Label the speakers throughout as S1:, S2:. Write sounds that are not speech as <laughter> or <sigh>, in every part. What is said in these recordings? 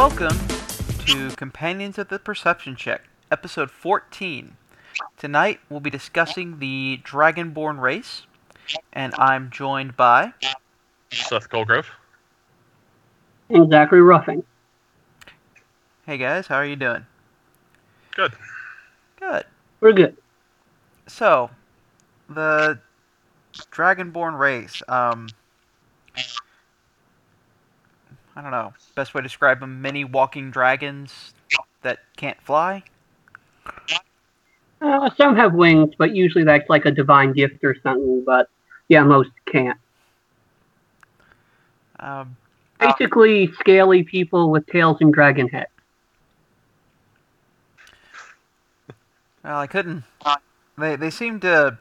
S1: Welcome to Companions of the Perception Check, episode 14. Tonight we'll be discussing the Dragonborn race, and I'm joined by.
S2: Seth Colgrove.
S3: and Zachary Ruffing.
S1: Hey guys, how are you doing?
S2: Good.
S1: Good.
S3: We're good.
S1: So, the Dragonborn race. Um, I don't know. Best way to describe them: many walking dragons that can't fly.
S3: Uh, some have wings, but usually that's like a divine gift or something. But yeah, most can't.
S1: Um,
S3: Basically, scaly people with tails and dragon heads.
S1: well, I couldn't. They they seem to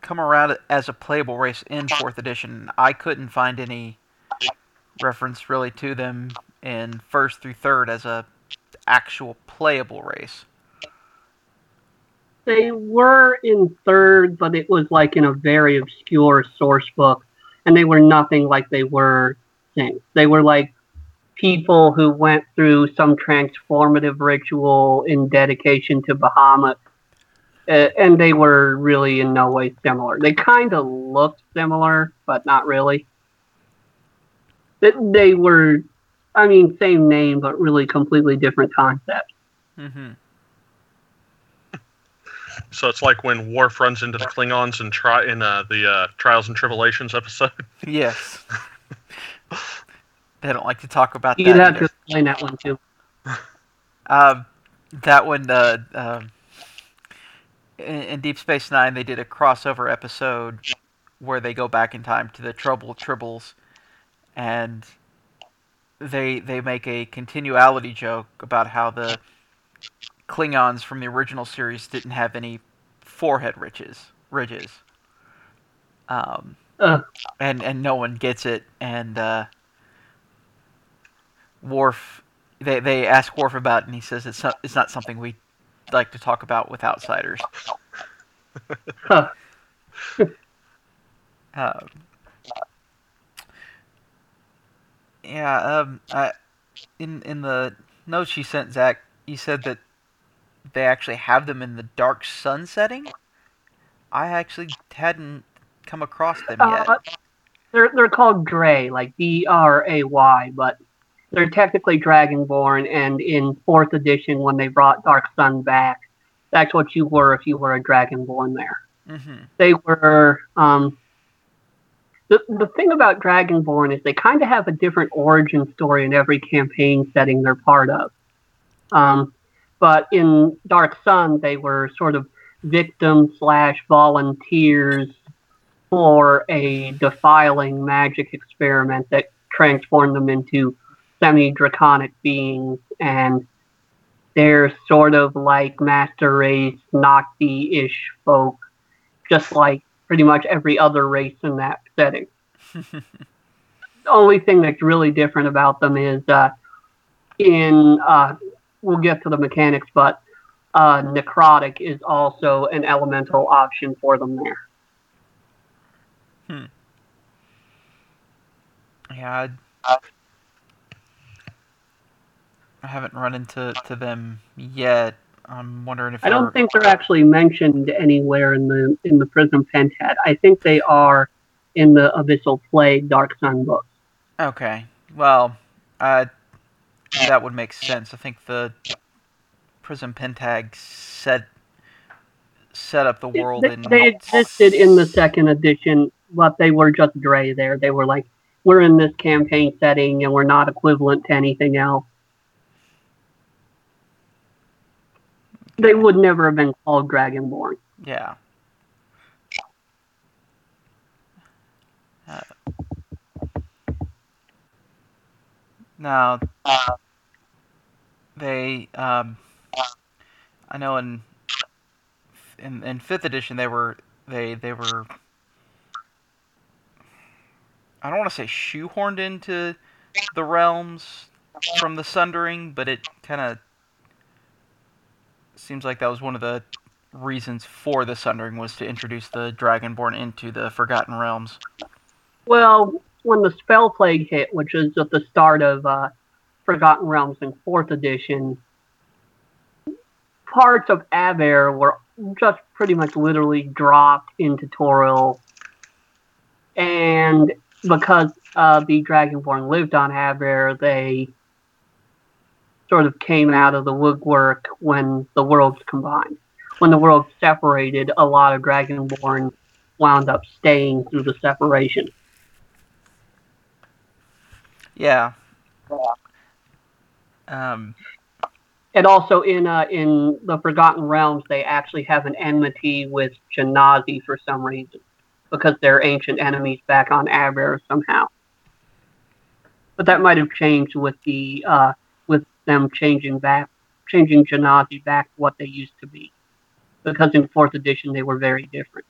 S1: come around as a playable race in fourth edition. I couldn't find any reference really to them in first through third as a actual playable race.
S3: They were in third, but it was like in a very obscure source book, and they were nothing like they were things. They were like people who went through some transformative ritual in dedication to Bahamut, uh, and they were really in no way similar. They kind of looked similar, but not really. They, they were, I mean, same name, but really completely different concepts.
S1: Mm-hmm. <laughs>
S2: So it's like when Worf runs into the Klingons in tri- in uh, the uh, Trials and Tribble-ations episode. <laughs>
S1: Yes. they don't like to talk about
S3: You'd
S1: that.
S3: have to explain that one too.
S1: Um, that one, uh, um, in, in Deep Space Nine, they did a crossover episode where they go back in time to the Trouble Tribbles, and they they make a continuality joke about how the Klingons from the original series didn't have any forehead ridges. Ridges. Um,
S3: Uh,
S1: and and no one gets it. And uh, Worf, they they ask Worf about, it and he says it's not it's not something we like to talk about with outsiders.
S3: huh. <laughs>
S1: Um, yeah. Um. I, in in the notes you sent Zach, you said that they actually have them in the dark sun setting. I actually hadn't come across them yet.
S3: Uh, they're they're called Dray, like D R A Y, but they're technically Dragonborn. And in fourth edition, when they brought Dark Sun back, that's what you were if you were a Dragonborn. There,
S1: hmm
S3: they were. Um, the the thing about Dragonborn is they kind of have a different origin story in every campaign setting they're part of. Um, but in Dark Sun, they were sort of victims slash volunteers for a defiling magic experiment that transformed them into semi-draconic beings, and they're sort of like master race, Nocti-ish folk, just like pretty much every other race in that setting. the only thing that's really different about them is uh, in uh, we'll get to the mechanics, but uh, necrotic is also an elemental option for them there. Hmm.
S1: Yeah. I, I haven't run into to them yet. I'm wondering if
S3: I don't think they're actually mentioned anywhere in the in the Prism Pentad. I think they are in the Abyssal Plague Dark Sun book.
S1: Okay. Well, uh, that would make sense. I think the Prism Pentad set set up the world
S3: They,
S1: in
S3: they existed in the second edition, but they were just gray there. They were like, we're in this campaign setting and we're not equivalent to anything else. They would never have been called Dragonborn.
S1: Yeah. Now, they, um, I know in, in in fifth edition they were they they were. I don't want to say shoehorned into the realms from the Sundering, but it kind of seems like that was one of the reasons for the Sundering was to introduce the Dragonborn into the Forgotten Realms.
S3: Well, when the spell plague hit, which is at the start of uh, Forgotten Realms in fourth edition, parts of Abeir were just pretty much literally dropped into Toril, and because uh, the Dragonborn lived on Abeir, they sort of came out of the woodwork when the worlds combined. When the worlds separated, a lot of Dragonborn wound up staying through the separation.
S1: Yeah. Um,
S3: and also in uh, in the Forgotten Realms, they actually have an enmity with Genasi for some reason, because they're ancient enemies back on Abeir somehow. But that might have changed with the uh, with them changing back, changing Genasi back to what they used to be, because in fourth edition they were very different.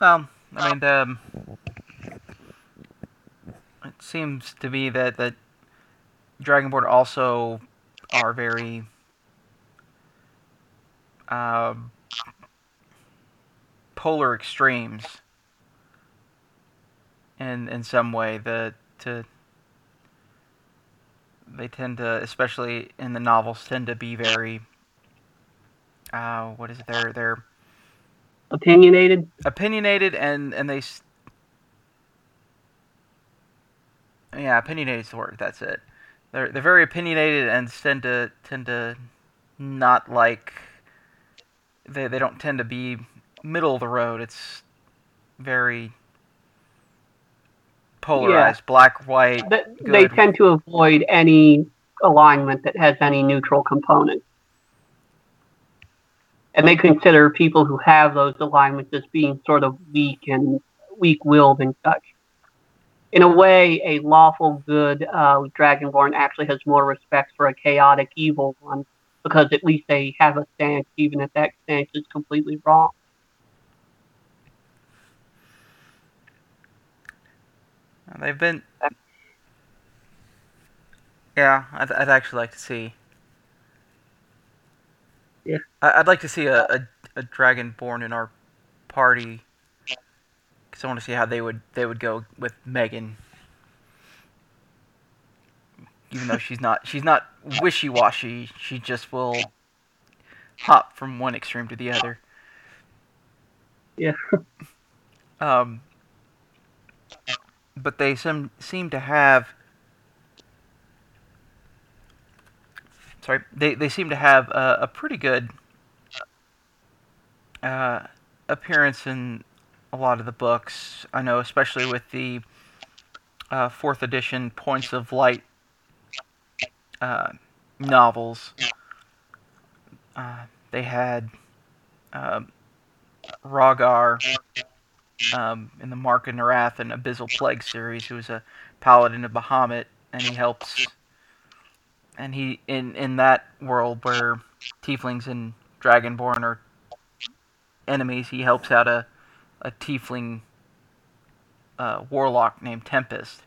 S1: Well, I mean, um, seems to be that that Dragonborn also are very um, polar extremes in in some way. The to they tend to, especially in the novels, tend to be very uh, what is it? They're they're
S3: Opinionated.
S1: opinionated and and they yeah opinionated is the word that's it they're they're very opinionated and tend to tend to not like they they don't tend to be middle of the road it's very polarized black white
S3: Th- They tend to avoid any alignment that has any neutral component. And they consider people who have those alignments as being sort of weak and weak willed and such. In a way, a lawful good uh, Dragonborn actually has more respect for a chaotic evil one because at least they have a stance, even if that stance is completely wrong.
S1: they've been yeah I'd, I'd actually like to see
S3: Yeah.
S1: I'd like to see a, a, a dragonborn in our party because I want to see how they would they would go with Megan even though she's not she's not wishy-washy she just will hop from one extreme to the other
S3: Yeah. <laughs>
S1: um but they some seem to have sorry they, they seem to have a, a pretty good uh, appearance in a lot of the books i know especially with the uh, fourth edition points of light uh, novels uh, they had um Rogar um, in the Mark of Nerath and Abyssal Plague series, who was a paladin of Bahamut, and he helps. And he in in that world where tieflings and dragonborn are enemies, he helps out a a tiefling uh, warlock named Tempest.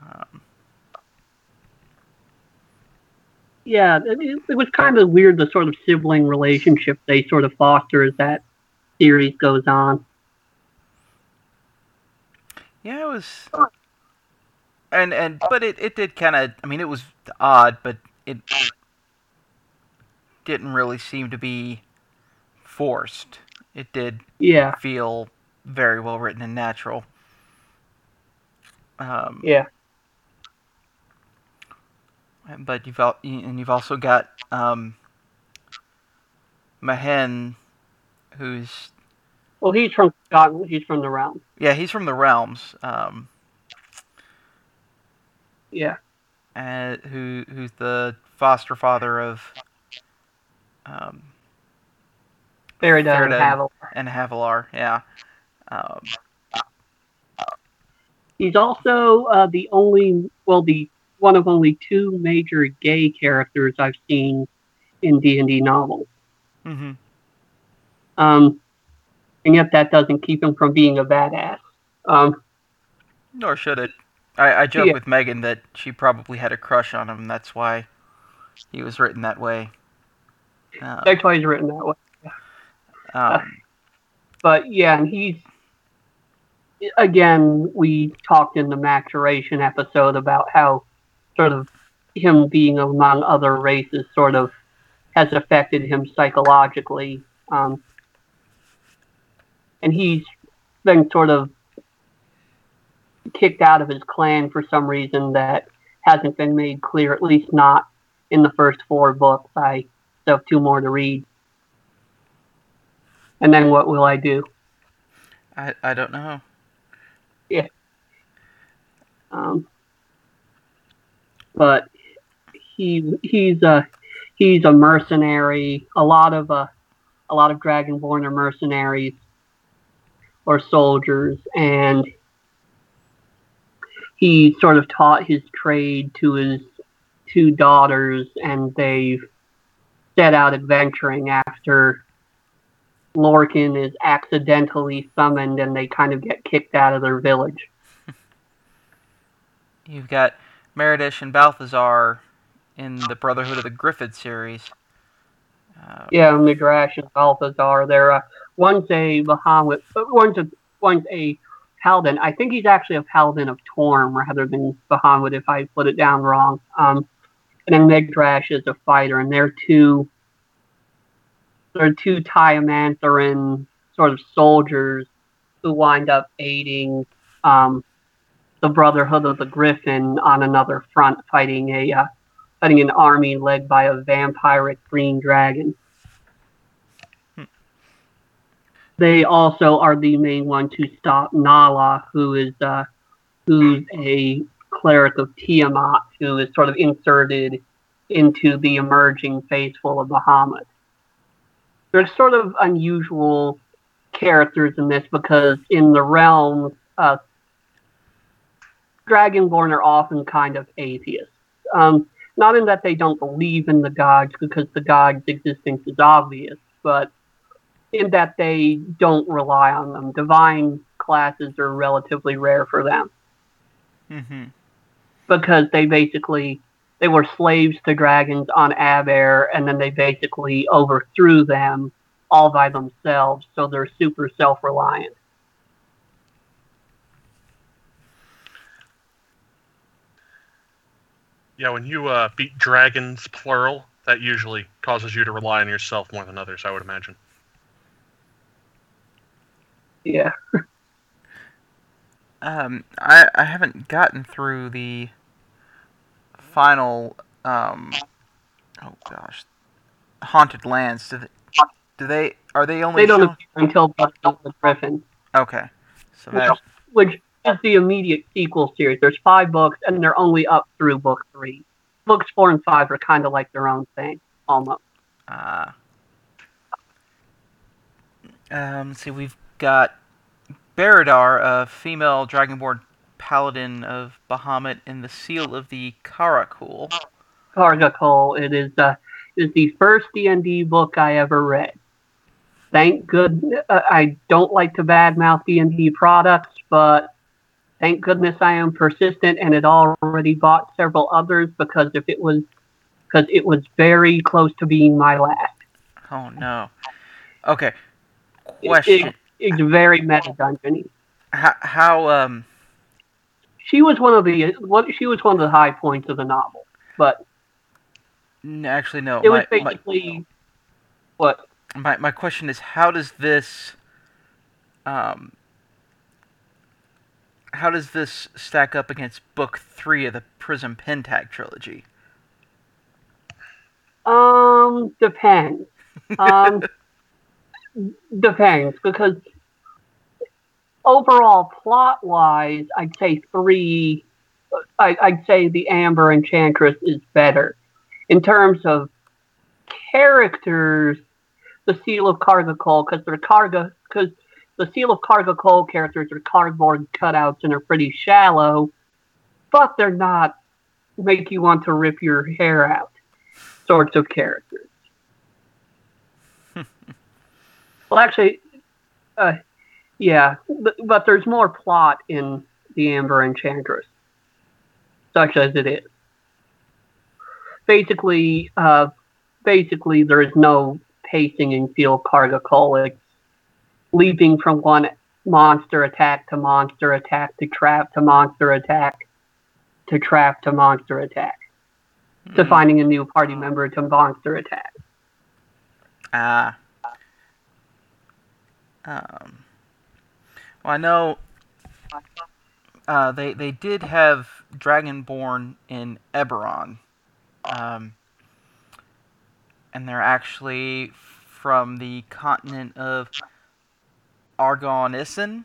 S1: Um,
S3: Yeah, it, was kind of weird the sort of sibling relationship they sort of foster as that series goes on.
S1: yeah, it was. And and but it it did kind of. I mean, it was odd, but it didn't really seem to be forced. It did
S3: Yeah,
S1: feel very well written and natural. Um,
S3: yeah,
S1: But you've al- and you've also got um, Mehen, who's
S3: Well, he's from Scotland. He's from the realm.
S1: yeah, he's from the realms. Um,
S3: Yeah,
S1: and who who's the foster father of um,
S3: Farideh and
S1: Farideh.
S3: Havel.
S1: and Havilar. Yeah. Um,
S3: He's also uh, the only, well, the one of only two major gay characters I've seen in D and D novels.
S1: hmm
S3: Um, and yet that doesn't keep him from being a badass. Um,
S1: Nor should it. I, I joke
S3: Yeah.
S1: with Megan that she probably had a crush on him. That's why he was written that way. Um,
S3: that's why he's written that way.
S1: Um,
S3: But yeah, and he's again, we talked in the maturation episode about how sort of him being among other races sort of has affected him psychologically. Um, and he's been sort of kicked out of his clan for some reason that hasn't been made clear, at least not in the first four books. I still have two more to read. And then what will I do?
S1: I, I don't know.
S3: Yeah. Um, but he he's a he's a mercenary. A lot of uh, a lot of Dragonborn are mercenaries or soldiers, and he sort of taught his trade to his two daughters, and they've set out adventuring after Lorcan is accidentally summoned and they kind of get kicked out of their village. <laughs>
S1: You've got Meridish and Balthazar in the Brotherhood of the Griffon series.
S3: Uh, yeah, Medrash and Balthazar. They're uh, one's a Bahamut, one's a one's a paladin. I think he's actually a paladin of Torm rather than Bahamut, if I put it down wrong. Um, and then Medrash is a fighter, and they're two they're two Tymantheran sort of soldiers who wind up aiding um, the Brotherhood of the Griffon on another front, fighting a uh, fighting an army led by a vampiric green dragon. Hmm. They also are the main one to stop Nala, who is uh, who's a cleric of Tiamat, who is sort of inserted into the emerging faithful of Bahamut. There's sort of unusual characters in this because in the realms, uh, Dragonborn are often kind of atheists. Um, not in that they don't believe in the gods because the gods' existence is obvious, but in that they don't rely on them. Divine classes are relatively rare for them.
S1: Mm-hmm.
S3: Because they basically they were slaves to dragons on Abeir, and then they basically overthrew them all by themselves, so they're super self reliant.
S2: Yeah, when you uh, beat dragons, plural, that usually causes you to rely on yourself more than others, I would imagine.
S3: Yeah. <laughs>
S1: um, I I haven't gotten through the final. Um, oh gosh, haunted lands. Do they? Do they? Are they only?
S3: They don't show... until Buster the Griffin.
S1: Okay, so that
S3: which is the immediate sequel series. There's five books, and they're only up through book three. Books four and five are kind of like their own thing, almost.
S1: Ah. Uh, um, let's see, we've got Beridar, a female Dragonborn paladin of Bahamut, in the Seal of the Karga Kul.
S3: Karakul. It is uh, is the first D and D book I ever read. Thank good. Uh, I don't like to badmouth D and D products, but thank goodness I am persistent and had already bought several others because if it was because it was very close to being my last.
S1: Oh no. Okay. Question.
S3: It, it, it's very meta dungeony.
S1: How, how um
S3: she was one of the what she was one of the high points of the novel, but
S1: actually no.
S3: It my, was basically
S1: my,
S3: what
S1: my my question is how does this um how does this stack up against book three of the Prism Pentad trilogy?
S3: Um, depends. Um, <laughs> depends because overall plot wise, I'd say three. I, would say the Amber Enchantress is better in terms of characters. The Seal of Karga Kul because they're cargo because the Seal of Karga Kul characters are cardboard cutouts and are pretty shallow, but they're not make you want to rip your hair out sorts of characters. <laughs> well, actually, uh, yeah, but, but there's more plot in the Amber Enchantress, such as it is. Basically, uh, basically, there is no pacing in Seal Karga Kul. It's leaping from one monster attack to monster attack to trap to monster attack to trap to monster attack to
S1: Hmm.
S3: finding a new party member to monster attack.
S1: Ah. Um. I know. Uh, they they did have Dragonborn in Eberron. Um. And they're actually from the continent of Argonnessen,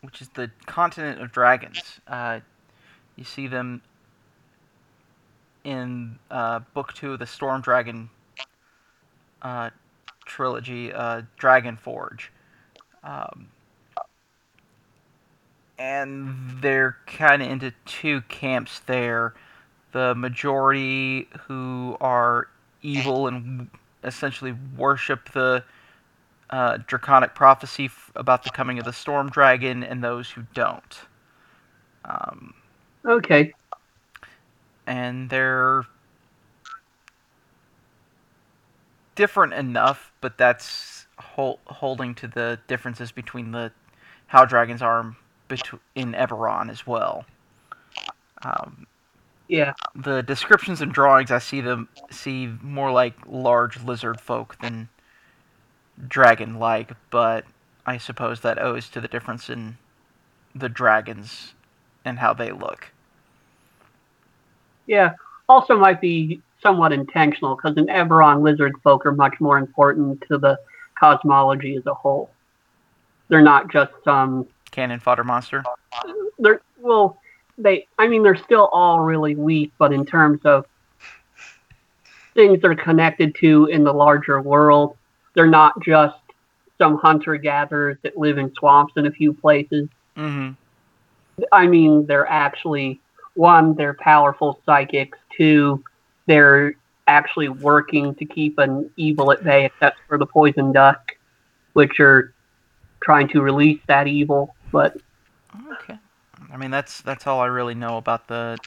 S1: which is the continent of dragons. Uh, you see them in uh, book two of the Storm Dragon uh, trilogy, uh, Dragon Forge. Um, and they're kind of into two camps there. The majority who are evil and essentially worship the uh, draconic prophecy f- about the coming of the storm dragon, and those who don't. Um,
S3: Okay.
S1: and they're different enough, but that's hol- holding to the differences between the how dragons are in Eberron as well. Um,
S3: Yeah.
S1: the descriptions and drawings, I see them see more like large lizard folk than dragon-like, but I suppose that owes to the difference in the dragons and how they look.
S3: Yeah. Also might be somewhat intentional because in Eberron, lizard folk are much more important to the cosmology as a whole. They're not just some
S1: Cannon fodder monster.
S3: they're well they i mean they're still all really weak but in terms of things they're connected to in the larger world they're not just some hunter gatherers that live in swamps in a few places
S1: Mm-hmm.
S3: i mean they're actually one they're powerful psychics two they're actually working to keep an evil at bay except for the poison dusk which are trying to release that evil but
S1: Okay. I mean that's that's all I really know about the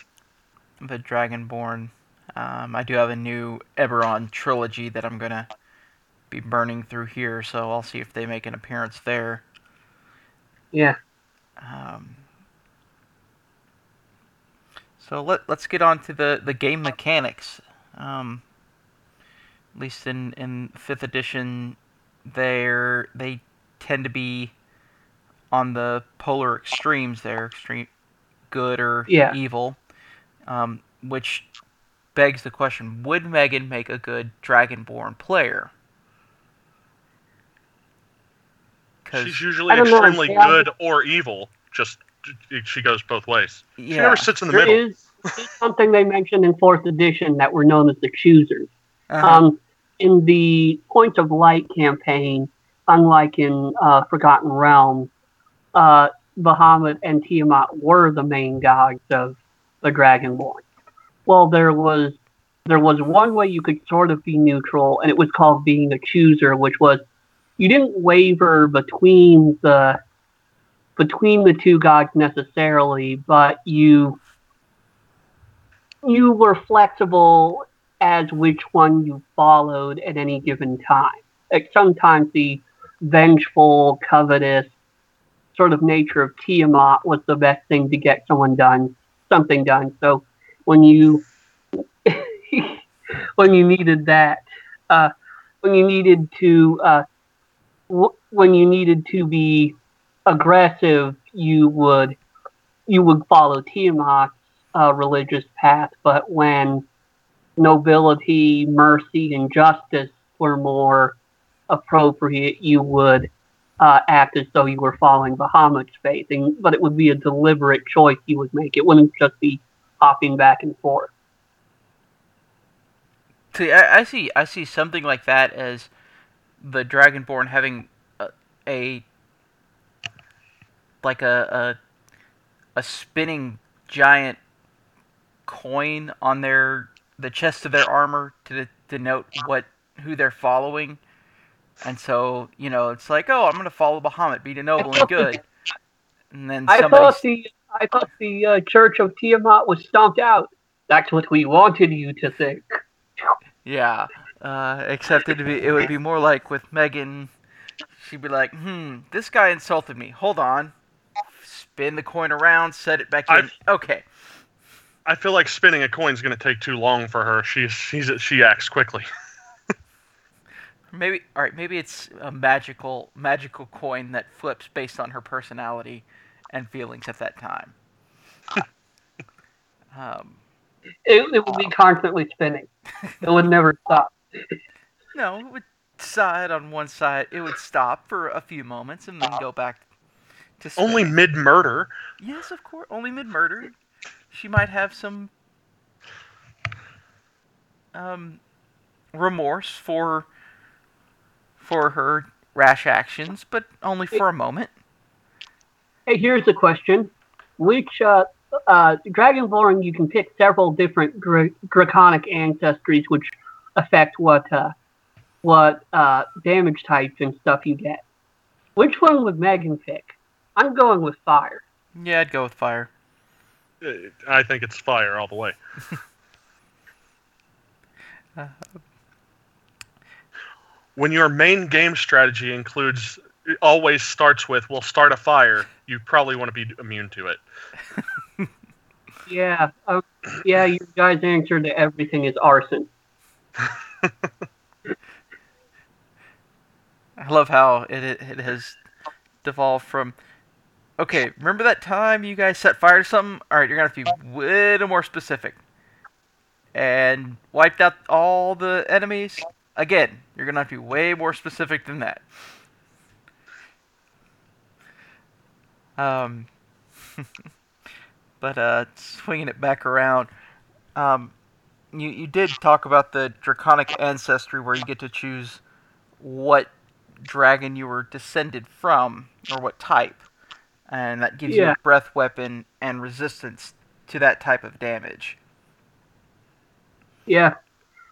S1: the Dragonborn. Um, I do have a new Eberron trilogy that I'm gonna be burning through here, so I'll see if they make an appearance there.
S3: yeah
S1: Um, so let let's get on to the, the game mechanics. Um, at least in, in fifth edition, they're they tend to be on the polar extremes. They're extreme good or
S3: Yeah.
S1: evil, um, which begs the question: Would Megan make a good Dragonborn player? 'Cause-
S2: She's usually
S3: I don't know,
S2: extremely
S3: yeah.
S2: good or evil. Just she goes both ways. She never sits in the
S3: There
S2: middle.
S3: is is something they mentioned in fourth edition that were known as the choosers.
S1: uh-huh.
S3: Um, in the Point of Light campaign, unlike in uh, Forgotten Realms, uh, Bahamut and Tiamat were the main gods of the Dragonborn. Well, there was there was one way you could sort of be neutral, and it was called being a chooser, which was you didn't waver between the between the two gods necessarily, but you you were flexible as which one you followed at any given time. Like sometimes the vengeful, covetous sort of nature of Tiamat was the best thing to get someone done, something done. So when you <laughs> when you needed that, uh, when you needed to uh, w- when you needed to be aggressive, you would you would follow Tiamat's uh, religious path, but when nobility, mercy, and justice were more appropriate, you would uh, act as though you were following Bahamut's faith. And, but it would be a deliberate choice you would make. It wouldn't just be hopping back and forth.
S1: See, I, I see. I see something like that as the Dragonborn having a, a like a, a a spinning giant coin on their the chest of their armor to de- denote what who they're following, and so you know it's like, oh, I'm gonna follow Bahamut, be the noble and good, <laughs> and then
S3: I
S1: somebody
S3: thought the I thought the uh, Church of Tiamat was stomped out. That's what we wanted you to think.
S1: Yeah, uh, except it'd be it would be more like with Megan. she'd be like, "Hmm, this guy insulted me. Hold on." Spin the coin around, set it back in.
S2: I've-
S1: Okay.
S2: I feel like spinning a coin's going to take too long for her. She's she's she acts quickly.
S1: Maybe all right. Maybe it's a magical magical coin that flips based on her personality and feelings at that time. <laughs> um,
S3: It, it would be constantly spinning. It would never stop. <laughs>
S1: no, it would side on one side. It would stop for a few moments and then go back to
S2: Only mid murder.
S1: Yes, of course. Only mid murder. She might have some um, remorse for for her rash actions, but only for a moment.
S3: Hey, here's a question. Which uh, uh, Dragonborn, you can pick several different dra- draconic ancestries, which affect what uh, what uh, damage types and stuff you get. Which one would Megan pick? I'm going with fire.
S1: Yeah, I'd go with fire.
S2: Uh, I think it's fire all the way.
S1: Uh, <laughs>
S2: When your main game strategy includes it always starts with "we'll start a fire," you probably want to be immune to it. <laughs>
S3: Yeah, uh, yeah. Your guy's answer to everything is arson. <laughs>
S1: I love how it it, it has devolved from. Okay, remember that time you guys set fire to something? All right, you're gonna have to be a little more specific. And wiped out all the enemies. Again, you're gonna have to be way more specific than that. Um, <laughs> but uh, swinging it back around, um, you you did talk about the draconic ancestry where you get to choose what dragon you were descended from or what type, and that gives you a breath weapon and resistance to that type of damage.
S3: Yeah,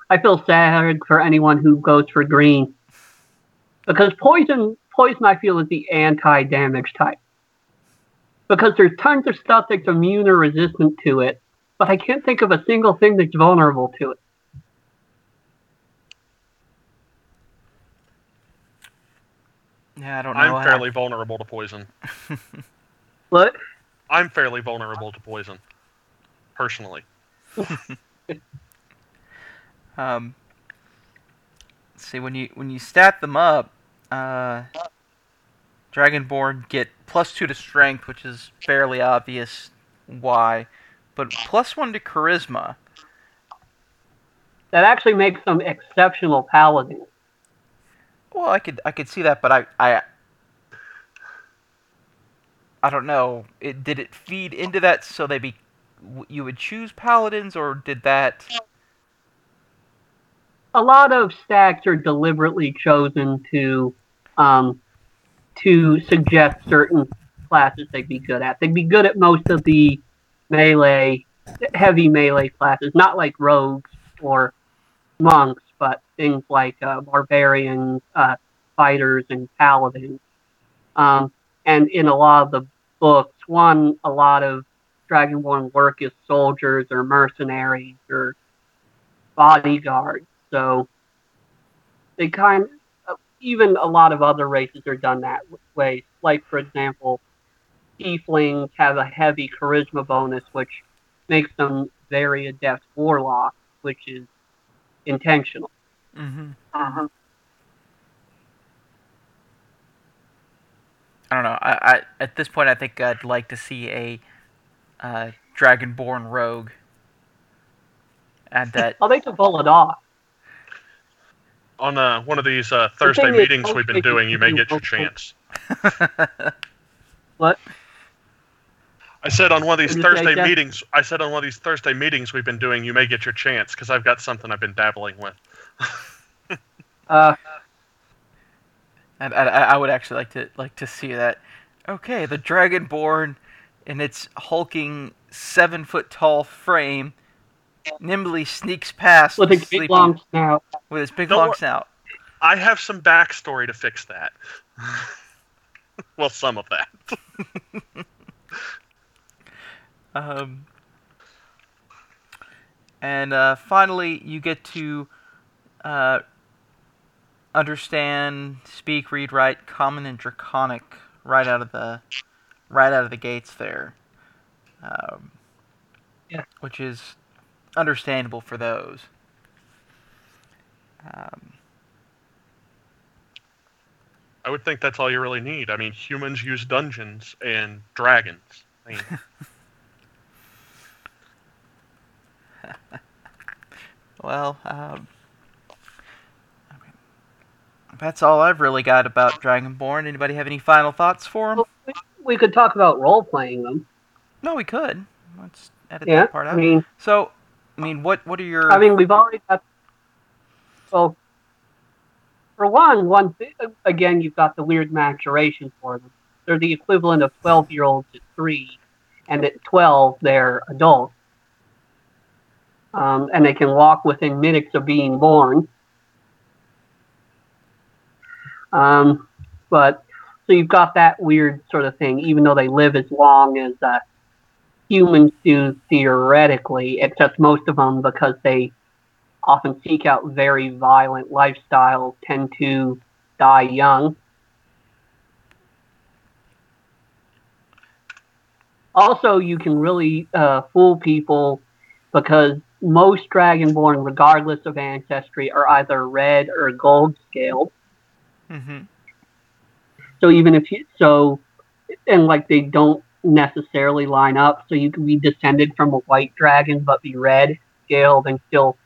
S3: I feel sad for anyone who goes for green because poison, poison, I feel is the anti-damage type because there's tons of stuff that's immune or resistant to it, but I can't think of a single thing that's vulnerable to it.
S1: Yeah, I don't know.
S2: I'm
S1: how-
S2: fairly vulnerable to poison. <laughs>
S3: But
S2: I'm fairly vulnerable to poison, personally. <laughs>
S1: Um, see when you when you stat them up, uh, Dragonborn get plus two to strength, which is fairly obvious why, but plus one to charisma.
S3: that actually makes them exceptional paladins.
S1: Well, I could I could see that, but I I I don't know. It did it feed into that so they be you would choose paladins, or did that?
S3: A lot of stacks are deliberately chosen to um, to suggest certain classes they'd be good at. They'd be good at most of the melee, heavy melee classes, not like rogues or monks, but things like uh, barbarians, uh, fighters, and paladins. Um, and in a lot of the books, one, a lot of Dragonborn work as soldiers or mercenaries or bodyguards. So they kind of, even a lot of other races are done that way. Like, for example, tieflings have a heavy charisma bonus, which makes them very adept warlock, which is intentional.
S1: Mm-hmm.
S3: Uh-huh.
S1: I don't know. I, I at this point I think I'd like to see a uh, Dragonborn rogue. Add that.
S3: Oh, they can pull it off.
S2: On uh, one of these uh, Thursday meetings we've been doing, you may get your chance.
S3: What?
S2: I said on one of these
S3: What'd say,
S2: Thursday
S3: Jeff?
S2: meetings. I said on one of these Thursday meetings we've been doing, you may get your chance because I've got something I've been dabbling with. <laughs>
S3: Uh,
S1: And I, I would actually like to like to see that. Okay, the Dragonborn, in its hulking seven foot tall frame, nimbly sneaks past
S3: with his big
S1: sleeping-
S3: long snout.
S1: with its big
S2: Don't
S1: long
S2: wor-
S1: snout.
S2: I have some backstory to fix that. <laughs> well, some of that. <laughs>
S1: Um, and uh, finally, you get to uh, understand, speak, read, write common and draconic right out of the right out of the gates there. Um,
S3: Yeah.
S1: Which is understandable for those. Um,
S2: I would think that's all you really need. I mean, humans use dungeons and dragons. I mean, <laughs>
S1: well, um, okay. that's all I've really got about Dragonborn. Anybody have any final thoughts for him?
S3: Well, we, we could talk about role playing them.
S1: No, we could. Let's edit
S3: Yeah,
S1: that part out.
S3: I
S1: out.
S3: mean,
S1: so, I mean, what what are your?
S3: I mean, we've already got. Well, for one, one again, you've got the weird maturation for them. They're the equivalent of twelve-year-olds at three, and at twelve, they're adults. Um, and they can walk within minutes of being born. Um, but so you've got that weird sort of thing, even though they live as long as uh, humans do theoretically, except most of them because they often seek out very violent lifestyles, tend to die young. Also, you can really uh, fool people because most Dragonborn, regardless of ancestry, are either red or gold scaled.
S1: hmm
S3: So even if you so, and like they don't necessarily line up, so you can be descended from a white dragon but be red scaled and still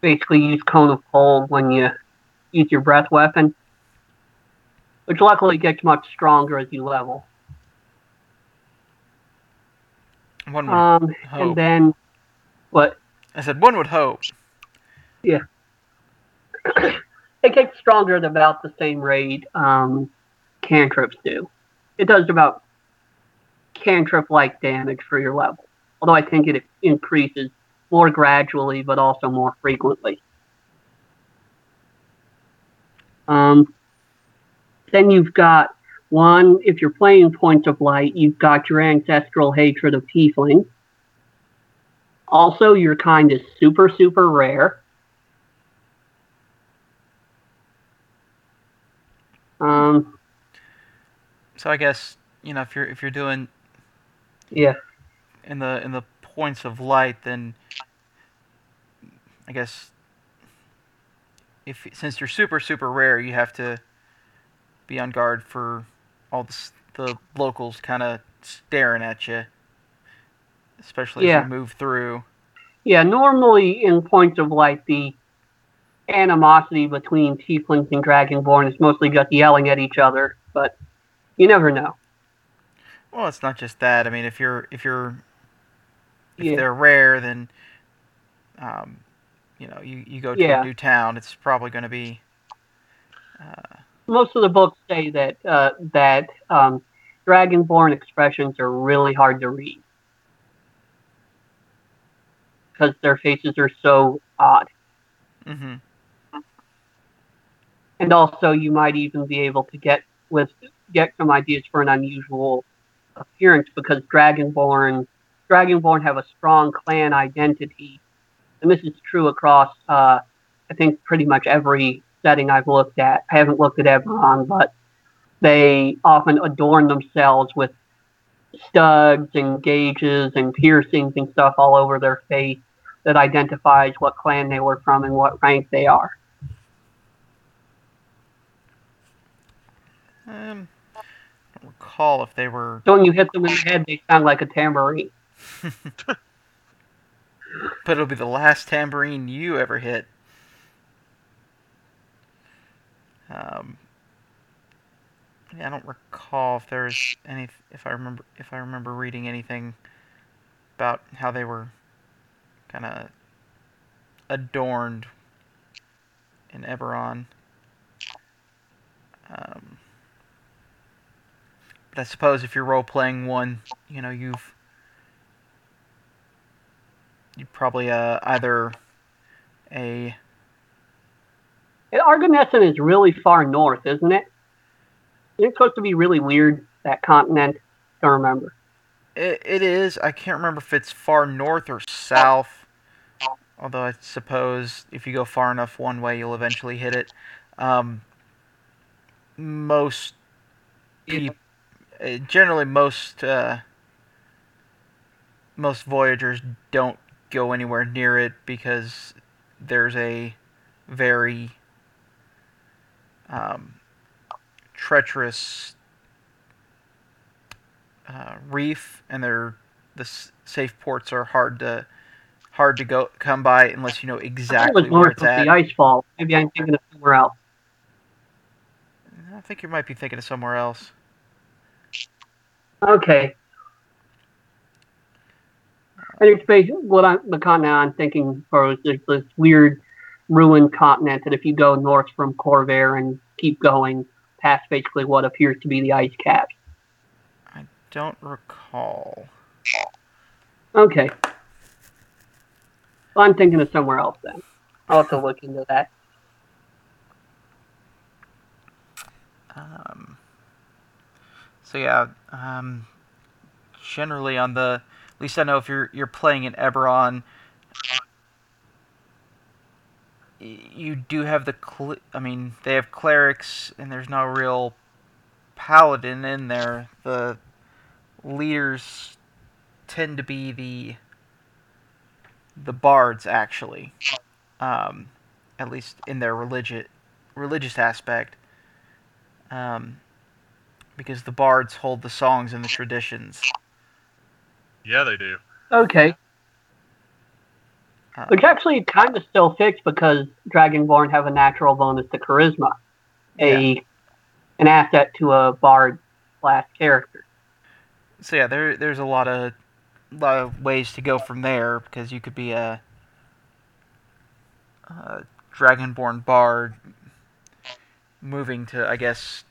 S3: basically use cone of cold when you use your breath weapon, which luckily gets much stronger as you level.
S1: One would,
S3: Um,
S1: hope.
S3: and then what?
S1: I said one would hope. Yeah.
S3: it gets stronger at about the same rate um, cantrips do. It does about cantrip like damage for your level, although I think it increases more gradually but also more frequently. Um, then you've got one, if you're playing Points of Light, you've got your ancestral hatred of Tiefling. Also, your kind is super, super rare. Um,
S1: So I guess you know if you're if you're doing
S3: yeah,
S1: in the in the points of light, then I guess if since you're super super rare, you have to be on guard for all the the locals kind of staring at you, especially
S3: Yeah.
S1: as you move through.
S3: yeah. Normally, in Points of Light, the animosity between Tieflings and Dragonborn is mostly just yelling at each other, but you never know.
S1: Well, it's not just that. I mean, if you're if you're if
S3: Yeah.
S1: they're rare, then um, you know you, you go to
S3: Yeah.
S1: a new town, it's probably going to be uh,
S3: most of the books say that uh, that um, dragonborn expressions are really hard to read because their faces are so odd,
S1: hmm
S3: and also you might even be able to get with get some ideas for an unusual appearance because dragonborn dragonborn have a strong clan identity, and this is true across uh, I think pretty much every setting I've looked at. I haven't looked at Eberron, but they often adorn themselves with studs and gauges and piercings and stuff all over their face that identifies what clan they were from and what rank they are.
S1: Um, recall if they were.
S3: So when you hit them in the head, they sound like a tambourine. <laughs> <laughs>
S1: But it'll be the last tambourine you ever hit. Um, I don't recall if there's any. If I remember, if I remember reading anything about how they were kind of adorned in Eberron. Um, but I suppose if you're role playing one, you know, you've you probably uh, either a
S3: Argonnessen is really far north, isn't it? It's supposed to be really weird, that continent. I don't remember.
S1: it, it is I can't remember if it's far north or south. although I suppose if you go far enough one way, you'll eventually hit it. Um, most peop- uh, generally most uh, most voyagers don't go anywhere near it because there's a very um, treacherous uh, reef, and they're the s- safe ports are hard to hard to go come by unless you know
S3: thought it
S1: exactly
S3: was
S1: where
S3: north
S1: it's
S3: of
S1: at.
S3: the ice fall. Maybe I'm thinking of somewhere else.
S1: I think you might be thinking of somewhere else.
S3: Okay. And it's basically what I'm the continent I'm thinking for is this, this weird ruined continent that if you go north from Corvair and keep going past basically what appears to be the ice caps.
S1: I don't recall.
S3: Okay. Well, I'm thinking of somewhere else then. I'll have to look into that.
S1: Um, so yeah, um, generally on the at least I know if you're you're playing in Eberron, you do have the cl- I mean they have clerics and there's no real paladin in there. The leaders tend to be the the bards actually, um, at least in their religious religious aspect um, because the bards hold the songs and the traditions.
S2: Yeah, they do.
S3: Okay.
S1: Uh,
S3: Which actually kind of still fits because Dragonborn have a natural bonus to charisma, a an asset to a bard class character.
S1: so yeah, there there's a lot of lot of ways to go from there because you could be a, a dragonborn bard moving to I guess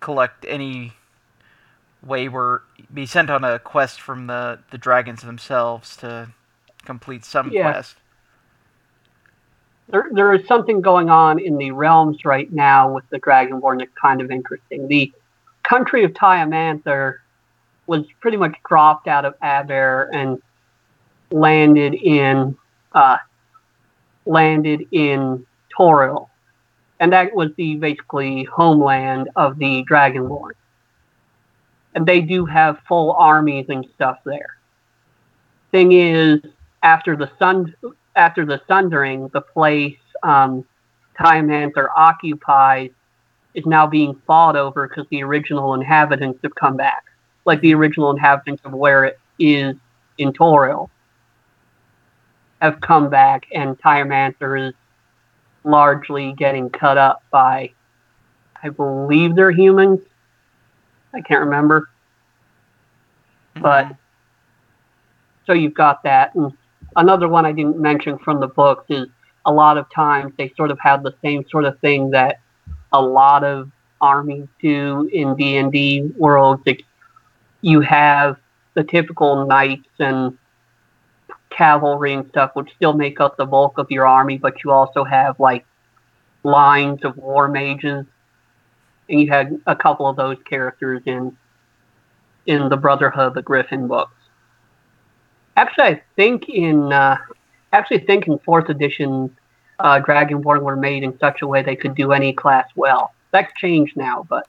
S1: collect any way where be sent on a quest from the the dragons themselves to complete some
S3: Yeah.
S1: quest.
S3: There, there is something going on in the realms right now with the Dragonborn that's kind of interesting. The country of Tymanther was pretty much dropped out of Abeir and landed in uh, landed in Toril, and that was the basically homeland of the Dragonborn. And they do have full armies and stuff there. Thing is, after the sun after the Sundering, the place um, occupies is now being fought over because the original inhabitants have come back. Like the original inhabitants of where it is in Toril have come back, and Tymanther is largely getting cut up by, I believe they're humans. I can't remember. Mm-hmm. But so you've got that, and another one I didn't mention from the books is a lot of times they sort of have the same sort of thing that a lot of armies do in D and D worlds. It's- You have the typical knights and cavalry and stuff, which still make up the bulk of your army, but you also have like lines of war mages, and you had a couple of those characters in in the Brotherhood of the Griffon books. Actually, I think in uh, actually think in fourth edition, uh, Dragonborn were made in such a way they could do any class well. That's changed now, but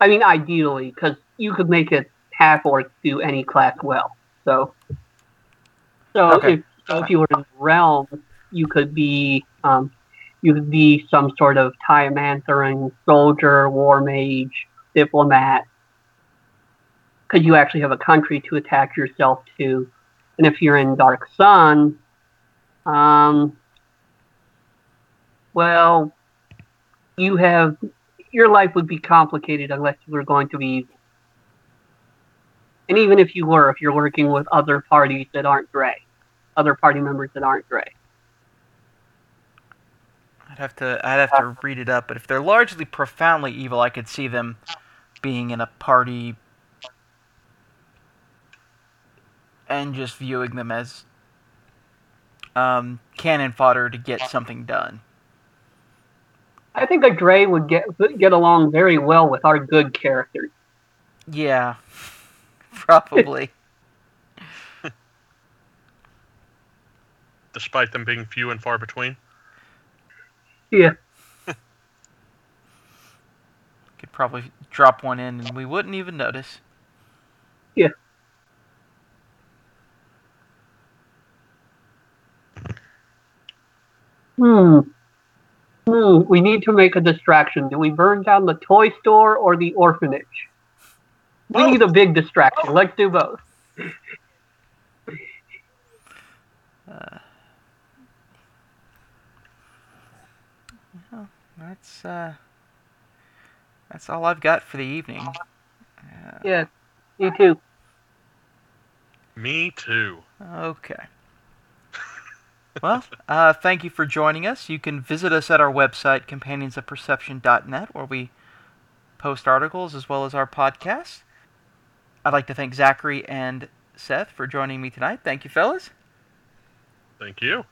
S3: I mean ideally, because you could make a half orc do any class well. So, so
S1: Okay.
S3: if so if you were in the realm, you could be um, you could be some sort of Tymantheran soldier, war mage, diplomat, because you actually have a country to attach yourself to. And if you're in Dark Sun, um, well, you have your life would be complicated unless you were going to be. And even if you were, if you're working with other parties that aren't dray, other party members that aren't dray.
S1: I'd have to I'd have to read it up, but if they're largely profoundly evil, I could see them being in a party and just viewing them as um, cannon fodder to get something done.
S3: I think a Dray would get get along very well with our good characters.
S1: Yeah, <laughs> probably. <laughs>
S2: Despite them being few and far between.
S3: Yeah. <laughs>
S1: Could probably drop one in and we wouldn't even notice.
S3: Yeah. Hmm. Hmm. We need to make a distraction. Do we burn down the toy store or the orphanage? We
S2: Both.
S3: need a big distraction. Let's do both.
S1: Uh, well, that's uh, that's all I've got for the evening. Uh,
S3: Yeah. Me too.
S2: Me too.
S1: Okay. Well, uh, thank you for joining us. You can visit us at our website, companionsofperception.net, where we post articles as well as our podcast. I'd like to thank Zachary and Seth for joining me tonight. Thank you, fellas.
S2: Thank you.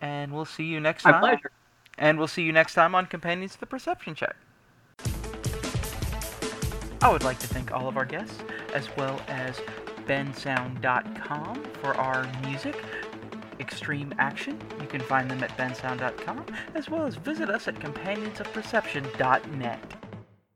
S1: And we'll see you next
S3: My
S1: time.
S3: pleasure.
S1: And we'll see you next time on Companions of the Perception Check. I would like to thank all of our guests, as well as bensound.com for our music. Extreme Action. You can find them at bensound.com, as well as visit us at companionsofperception.net.